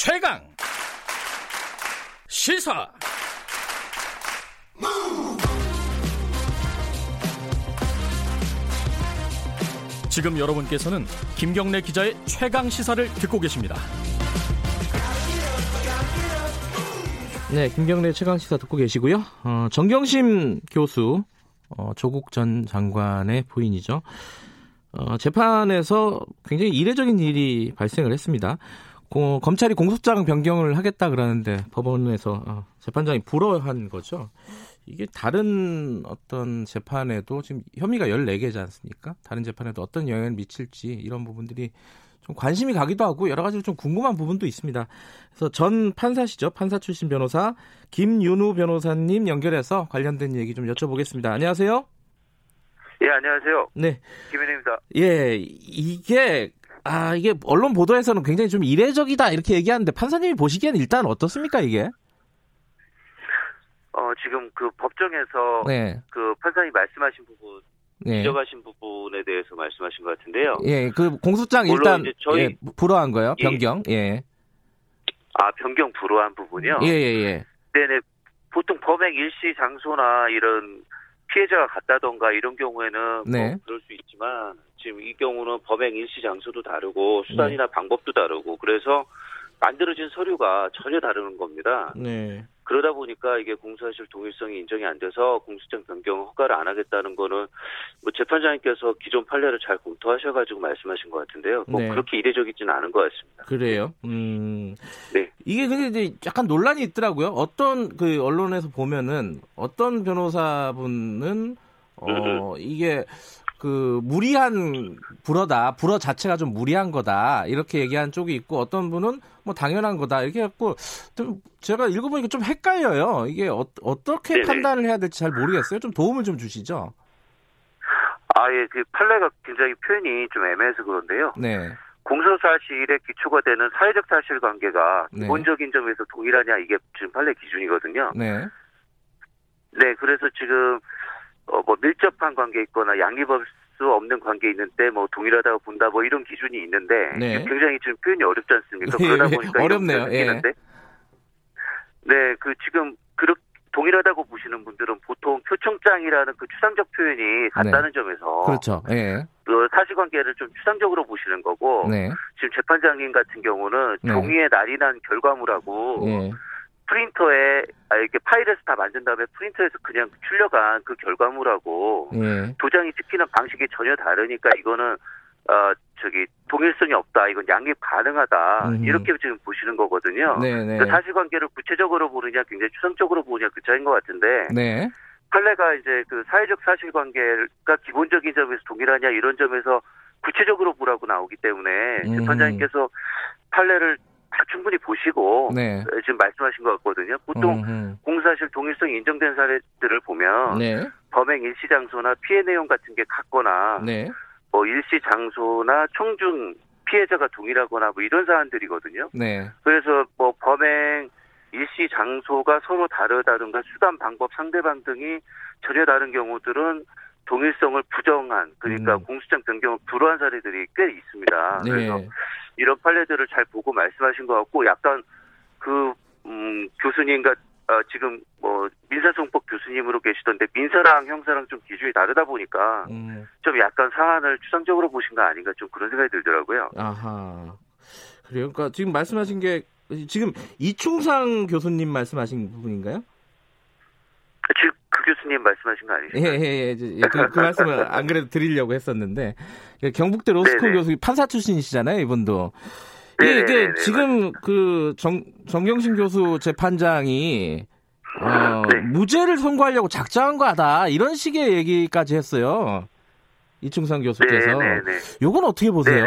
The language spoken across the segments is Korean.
최강 시사 지금 여러분께서는 김경래 기자의 최강 시사를 듣고 계십니다. 네, 김경래 최강 시사 듣고 계시고요. 어, 정경심 교수, 어, 조국 전 장관의 부인이죠. 어, 재판에서 굉장히 이례적인 일이 발생을 했습니다. 고, 검찰이 공소장 변경을 하겠다 그러는데 법원에서 어, 재판장이 불허한 거죠. 이게 다른 어떤 재판에도 지금 혐의가 14개지 않습니까? 다른 재판에도 어떤 영향을 미칠지 이런 부분들이 좀 관심이 가기도 하고 여러 가지로 좀 궁금한 부분도 있습니다. 그래서 전 판사시죠. 판사 출신 변호사 김윤우 변호사님 연결해서 관련된 얘기 좀 여쭤보겠습니다. 안녕하세요. 예, 안녕하세요. 네. 김현입니다. 예, 이게 아 이게 언론 보도에서는 굉장히 좀 이례적이다 이렇게 얘기하는데 판사님이 보시기에는 일단 어떻습니까 이게? 어 지금 그 법정에서 네. 그 판사님 말씀하신 부분 네. 지적하신 부분에 대해서 말씀하신 것 같은데요. 예, 그 공소장 일단 저희- 예, 불허한 거요. 예. 변경. 예. 아 변경 불허한 부분이요. 예, 예, 예. 네네. 보통 범행 일시 장소나 이런 피해자가 갔다던가 이런 경우에는 네. 뭐 그럴 수 있지만 지금 이 경우는 범행 일시 장소도 다르고 수단이나 네. 방법도 다르고 그래서 만들어진 서류가 전혀 다르는 겁니다. 네. 그러다 보니 까 이게 공사실 동일성이 인정이 안 돼서 공소장 변경 허가를 안 하겠다는 거는 뭐 재판장님께서 기존 판례를 잘 검토하셔가지고 말씀하신 것 같은데요. 뭐 네. 그렇게 이례적이지는 않은 것 같습니다. 그래요. 음. 네. 이게 근데 이제 약간 논란이 있더라고요. 어떤 그 언론에서 보면은 어떤 변호사분은 어 이게 그 무리한 불어다 불어 자체가 좀 무리한 거다 이렇게 얘기한 쪽이 있고 어떤 분은 뭐 당연한 거다 이렇게 해갖고 좀 제가 읽어보니까 좀 헷갈려요 이게 어, 어떻게 네네. 판단을 해야 될지 잘 모르겠어요 좀 도움을 좀 주시죠 아예 그 판례가 굉장히 표현이 좀 애매해서 그런데요. 네 공소 사실의 기초가 되는 사회적 사실 관계가 네. 기본적인 점에서 동일하냐 이게 지금 판례 기준이거든요. 네. 네, 그래서 지금 어, 뭐 밀접한 관계 있거나 양립할 수 없는 관계 있는데 뭐 동일하다고 본다 뭐 이런 기준이 있는데 네. 굉장히 지금 표현이 어렵지 않습니까? 예, 그러다 보니까 어렵네요. 이런 예. 생기는데 네, 그 지금 그렇 동일하다고 보시는 분들은 보통 표창장이라는 그 추상적 표현이 같다는 점에서 네. 그렇죠 예. 그 사실관계를 좀 추상적으로 보시는 거고 네. 지금 재판장님 같은 경우는 네. 종이에 난 결과물하고 예. 프린터에 아, 이렇게 파일에서 다 만든 다음에 프린터에서 그냥 출력한 그 결과물하고 예. 도장이 찍히는 방식이 전혀 다르니까 이거는 어 저기 동일성이 없다. 이건 양립 가능하다. 음흠. 이렇게 지금 보시는 거거든요. 네, 네. 그 사실관계를 구체적으로 보느냐, 굉장히 추상적으로 보느냐 그 차이인 것 같은데 네. 판례가 이제 그 사회적 사실관계가 기본적인 점에서 동일하냐 이런 점에서 구체적으로 보라고 나오기 때문에 음. 재판장님께서 판례를 다 충분히 보시고 네. 지금 말씀하신 것 같거든요. 보통 음흠. 공사실 동일성이 인정된 사례들을 보면 네. 범행 일시 장소나 피해 내용 같은 게 같거나 네. 뭐 일시 장소나 총중 피해자가 동일하거나 뭐 이런 사안들이거든요. 네. 그래서 뭐 범행 일시 장소가 서로 다르다든가 수단 방법 상대방 등이 전혀 다른 경우들은 동일성을 부정한 그러니까 음. 공수장 변경을 불허한 사례들이 꽤 있습니다. 그래서 네. 이런 판례들을 잘 보고 말씀하신 것 같고 약간 그 음, 교수님과 어, 지금 뭐 민사소송법 교수님으로 계시던데 민사랑 형사랑 좀 기준이 다르다 보니까 음. 좀 약간 사안을 추상적으로 보신 거 아닌가 좀 그런 생각이 들더라고요. 아하. 그래요. 그러니까 지금 말씀하신 게 지금 이충상 교수님 말씀하신 부분인가요? 즉그 교수님 말씀하신 거 아니시죠? 예, 예, 예. 예, 그, 그 말씀을 안 그래도 드리려고 했었는데 그 경북대 로스쿨 네네. 교수 판사 출신이시잖아요, 이분도. 이게, 이게 네네네네, 지금 그 정, 정경심 교수 재판장이 어, 네. 무죄를 선고하려고 작정한 거다 이런 식의 얘기까지 했어요. 이충상 교수께서. 네네네. 요건 어떻게 보세요?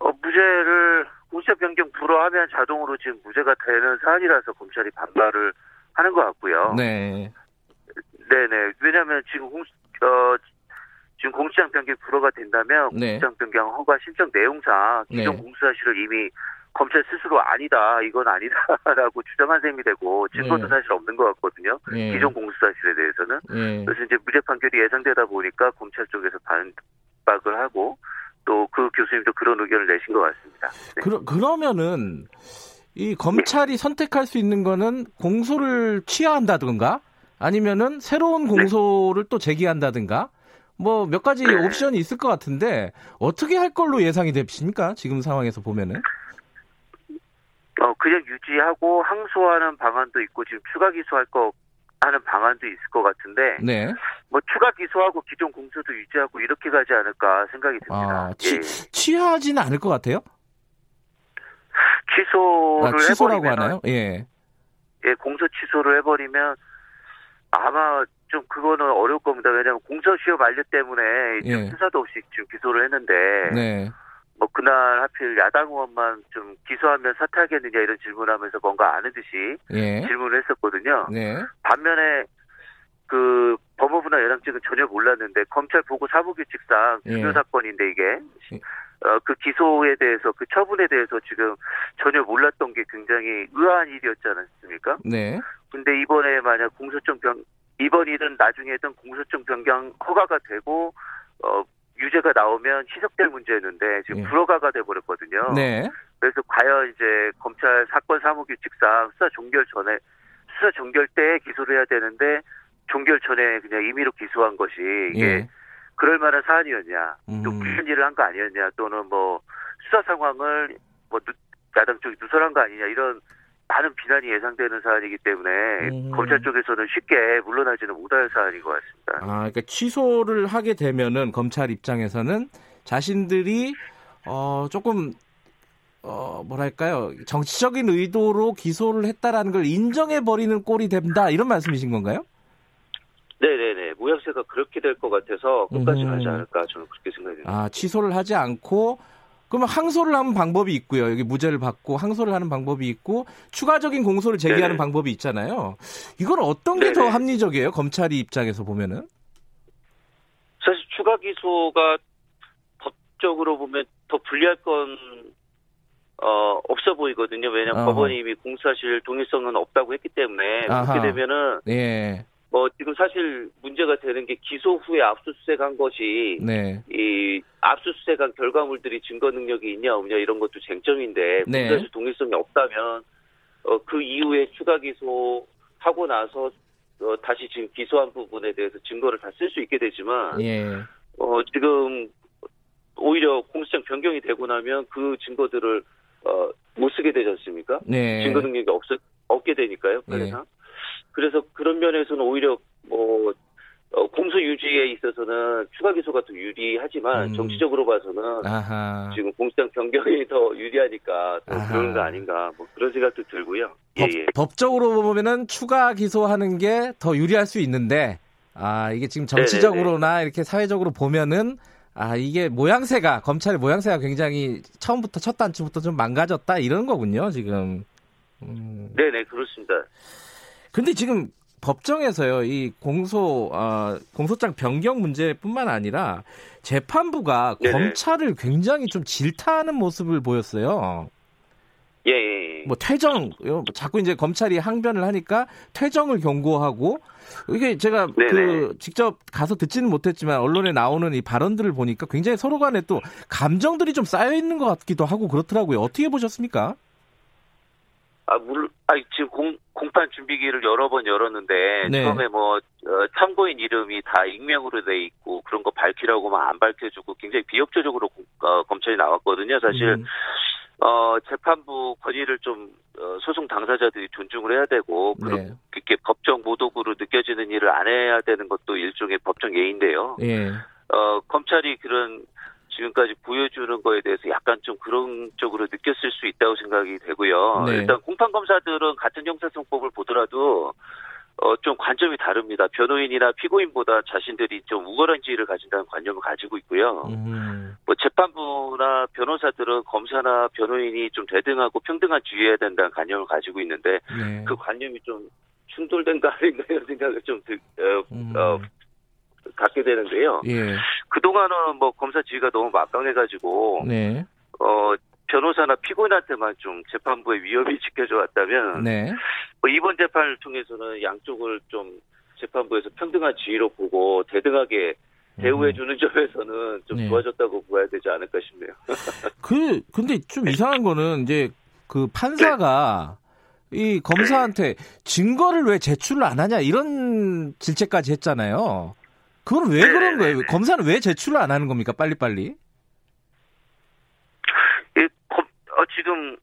어, 무죄를 공수처 변경 불허하면 자동으로 지금 무죄가 되는 사안이라서 검찰이 반발을 하는 것 같고요. 네. 네네. 왜냐하면 지금 공, 어, 지금 공수장 변경 불허가 된다면 네. 공수장 변경 허가 신청 내용상 기존 네. 공수사실을 이미 검찰 스스로 아니다, 이건 아니다라고 주장한 셈이 되고 증거도 네. 사실 없는 것 같거든요. 예. 기존 공수사실에 대해서는. 예. 그래서 이제 무죄 판결이 예상되다 보니까 검찰 쪽에서 반박을 하고 또 그 교수님도 그런 의견을 내신 것 같습니다. 네. 그러, 그러면은 이 검찰이 네. 선택할 수 있는 거는 공소를 취하한다든가 아니면은 새로운 공소를 네. 또 제기한다든가 뭐 몇 가지 네. 옵션이 있을 것 같은데 어떻게 할 걸로 예상이 되십니까? 지금 상황에서 보면은. 어 그냥 유지하고 항소하는 방안도 있고 지금 추가 기소할 거 하는 방안도 있을 것 같은데 네. 뭐 추가 기소하고 기존 공소도 유지하고 이렇게 가지 않을까 생각이 듭니다. 아, 치, 예. 취하지는 않을 것 같아요? 취소를 아, 취소라고 하나요? 예. 예, 공소 취소를 해버리면 아마 좀 그거는 어려울 겁니다. 왜냐하면 공소 시효 만료 때문에 예. 수사도 없이 지금 기소를 했는데 네. 뭐 그날 하필 야당 의원만 좀 기소하면 사퇴하겠느냐 이런 질문하면서 뭔가 아는 듯이 예. 질문을 했었거든요. 네. 반면에 그 법무부나 여당 측은 전혀 몰랐는데 검찰 보고 사무규칙상 중요 예. 사건인데 이게 예. 어, 그 기소에 대해서 그 처분에 대해서 지금 전혀 몰랐던 게 굉장히 의아한 일이었지 않았습니까? 네. 근데 이번에 만약 공소장 변 이번 일은 나중에든 공소장 변경 허가가 되고 어 유죄가 나오면 희석될 문제였는데 지금 네. 불허가가 돼 버렸거든요. 네. 그래서 과연 이제 검찰 사건 사무 규칙상 수사 종결 전에 수사 종결 때 기소를 해야 되는데 종결 전에 그냥 임의로 기소한 것이 이게 예. 그럴 만한 사안이었냐, 음. 또 무슨 일을 한 거 아니었냐, 또는 뭐 수사 상황을 뭐 야당 쪽이 누설한 거 아니냐 이런 많은 비난이 예상되는 사안이기 때문에 음. 검찰 쪽에서는 쉽게 물러나지는 못할 사안인 것 같습니다. 아, 그러니까 취소를 하게 되면은 검찰 입장에서는 자신들이 어 조금 어 뭐랄까요 정치적인 의도로 기소를 했다라는 걸 인정해 버리는 꼴이 된다 이런 말씀이신 건가요? 모양새가 그렇게 될 것 같아서 끝까지 음. 가지 않을까 저는 그렇게 생각이 듭니다. 아 취소를 하지 않고 그러면 항소를 하는 방법이 있고요. 여기 무죄를 받고 항소를 하는 방법이 있고 추가적인 공소를 제기하는 네네. 방법이 있잖아요. 이걸 어떤 게 더 합리적이에요? 검찰이 입장에서 보면은? 사실 추가 기소가 법적으로 보면 더 불리할 건 어, 없어 보이거든요. 왜냐하면 법원이 이미 공사실 동일성은 없다고 했기 때문에 아하. 그렇게 되면은 예. 뭐 지금 사실 문제가 되는 게 기소 후에 압수수색한 것이 네. 이 압수수색한 결과물들이 증거 능력이 있냐 없냐 이런 것도 쟁점인데 네. 사실 동일성이 없다면 어, 그 이후에 추가 기소 하고 나서 어, 다시 지금 기소한 부분에 대해서 증거를 다 쓸 수 있게 되지만 예. 어, 지금 오히려 공소장 변경이 되고 나면 그 증거들을 어, 못 쓰게 되지 않습니까? 네. 증거 능력이 없, 없게 되니까요. 그래서 예. 그래서 그런 면에서는 오히려 뭐 어, 공소 유지에 있어서는 추가 기소가 더 유리하지만 음. 정치적으로 봐서는 아하. 지금 공소장 변경이 더 유리하니까 더 그런 거 아닌가 뭐 그런 생각도 들고요. 법, 예, 예. 법 적으로 보면은 추가 기소하는 게 더 유리할 수 있는데 아 이게 지금 정치적으로나 네네네. 이렇게 사회적으로 보면은 아 이게 모양새가 검찰의 모양새가 굉장히 처음부터 첫 단추부터 좀 망가졌다 이런 거군요 지금. 음. 네네 그렇습니다. 근데 지금 법정에서요, 이 공소, 어, 공소장 변경 문제뿐만 아니라 재판부가 네네. 검찰을 굉장히 좀 질타하는 모습을 보였어요. 예, 예, 예. 뭐 퇴정, 자꾸 이제 검찰이 항변을 하니까 퇴정을 경고하고 이게 제가 네네. 그 직접 가서 듣지는 못했지만 언론에 나오는 이 발언들을 보니까 굉장히 서로 간에 또 감정들이 좀 쌓여 있는 것 같기도 하고 그렇더라고요. 어떻게 보셨습니까? 아, 물, 아, 지금 공, 공판 준비기를 여러 번 열었는데, 네. 처음에 뭐, 어, 참고인 이름이 다 익명으로 돼 있고, 그런 거 밝히라고만 안 밝혀주고, 굉장히 비협조적으로 어, 검찰이 나왔거든요. 사실, 음. 어, 재판부 권위를 좀, 어, 소송 당사자들이 존중을 해야 되고, 네. 그렇게 법정 모독으로 느껴지는 일을 안 해야 되는 것도 일종의 법정 예인데요. 예. 어, 검찰이 그런 지금까지 보여주는 거에 대해서 약간 좀 그런 쪽으로 느꼈을 수 있다고 생각이 되고요. 네. 일단 공판 검사들은 같은 형사성법을 보더라도 어, 좀 관점이 다릅니다. 변호인이나 피고인보다 자신들이 좀 우월한 지위를 가진다는 관념을 가지고 있고요. 음. 뭐 재판부나 변호사들은 검사나 변호인이 좀 대등하고 평등한 지위해야 된다는 관념을 가지고 있는데 네. 그 관념이 좀 충돌된 거 아닌가 이런 생각을 좀 드, 어, 음. 어, 갖게 되는데요. 예. 그동안은 뭐 검사 지위가 너무 막강해가지고, 네. 어, 변호사나 피고인한테만 좀 재판부의 위협이 지켜져 왔다면, 네. 뭐 이번 재판을 통해서는 양쪽을 좀 재판부에서 평등한 지위로 보고 대등하게 대우해주는 점에서는 좀 네. 좋아졌다고 보아야 되지 않을까 싶네요. 그 근데 좀 이상한 거는 이제 그 판사가 네. 이 검사한테 증거를 왜 제출을 안 하냐 이런 질책까지 했잖아요. 그건 왜 네, 그런 거예요? 네, 네. 검사는 왜 제출을 안 하는 겁니까? 빨리빨리? 예, 어, 지금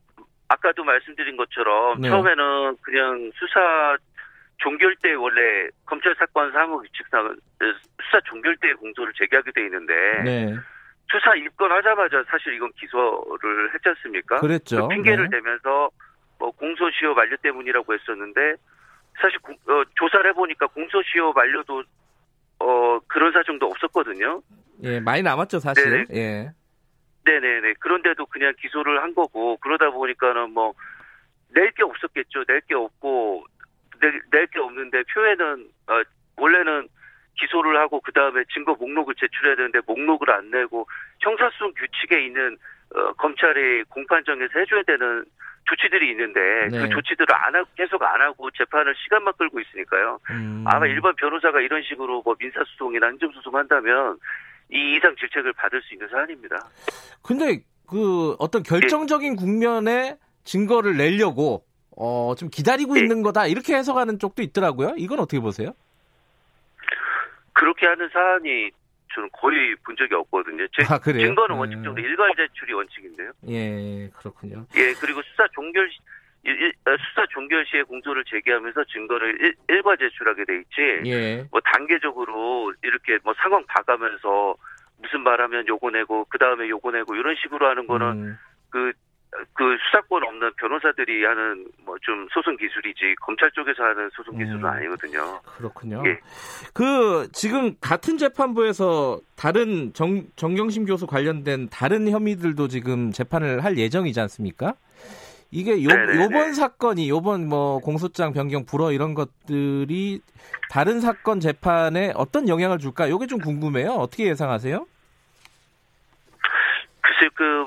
아까도 말씀드린 것처럼 네. 처음에는 그냥 수사 종결 때 원래 검찰 사건 사무 규칙상 수사 종결 때 공소를 제기하게 돼 있는데 네. 수사 입건하자마자 사실 이건 기소를 했지 않습니까? 그랬죠. 그 핑계를 네. 대면서 뭐 공소시효 만료 때문이라고 했었는데 사실 고, 어, 조사를 해보니까 공소시효 만료도 어 그런 사정도 없었거든요. 예, 많이 남았죠 사실. 네네. 예. 네네네. 그런데도 그냥 기소를 한 거고 그러다 보니까는 뭐 낼 게 없었겠죠. 낼 게 없고 낼 게 없는데 표에는 어, 원래는 기소를 하고 그 다음에 증거 목록을 제출해야 되는데 목록을 안 내고 형사소송 규칙에 있는 어, 검찰이 공판정에서 해줘야 되는 조치들이 있는데 네. 그 조치들을 안 하고 계속 안 하고 재판을 시간만 끌고 있으니까요. 음. 아마 일반 변호사가 이런 식으로 뭐 민사 소송이나 행정 소송 한다면 이 이상 질책을 받을 수 있는 사안입니다. 근데 그 어떤 결정적인 예. 국면에 증거를 내려고 어, 좀 기다리고 예. 있는 거다 이렇게 해석하는 쪽도 있더라고요. 이건 어떻게 보세요? 그렇게 하는 사안이 저는 거의 본 적이 없거든요. 제, 아, 그래요? 증거는 음. 원칙적으로 일괄 제출이 원칙인데요. 예, 그렇군요. 예, 그리고 수사 종결 어, 수사 종결 시에 공소를 제기하면서 증거를 일, 괄 제출하게 돼 있지. 예. 뭐 단계적으로 이렇게 뭐 상황 봐가면서 무슨 말하면 요거 내고 그 다음에 요거 내고 이런 식으로 하는 거는 음. 그 그 수사권 없는 변호사들이 하는 뭐 좀 소송 기술이지 검찰 쪽에서 하는 소송 기술은 음, 아니거든요. 그렇군요. 예. 그 지금 같은 재판부에서 다른 정, 정경심 교수 관련된 다른 혐의들도 지금 재판을 할 예정이지 않습니까? 이게 요, 요번 사건이 요번 뭐 공소장 변경 불허 이런 것들이 다른 사건 재판에 어떤 영향을 줄까? 요게 좀 궁금해요. 어떻게 예상하세요? 글쎄 그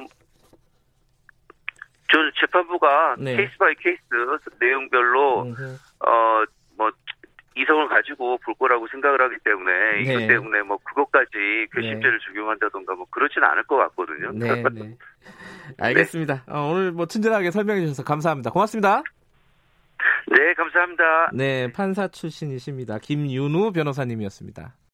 재판부가 네. case by case 내용별로 어뭐 이성을 가지고 볼 거라고 생각을 하기 때문에 네. 이것 때문에 뭐 그것까지 괘씸죄를 네. 적용한다던가 뭐 그렇지는 않을 것 같거든요. 네, 네. 알겠습니다. 네. 어, 오늘 뭐 친절하게 설명해 주셔서 감사합니다. 고맙습니다. 네, 감사합니다. 네, 판사 출신이십니다. 김윤우 변호사님이었습니다.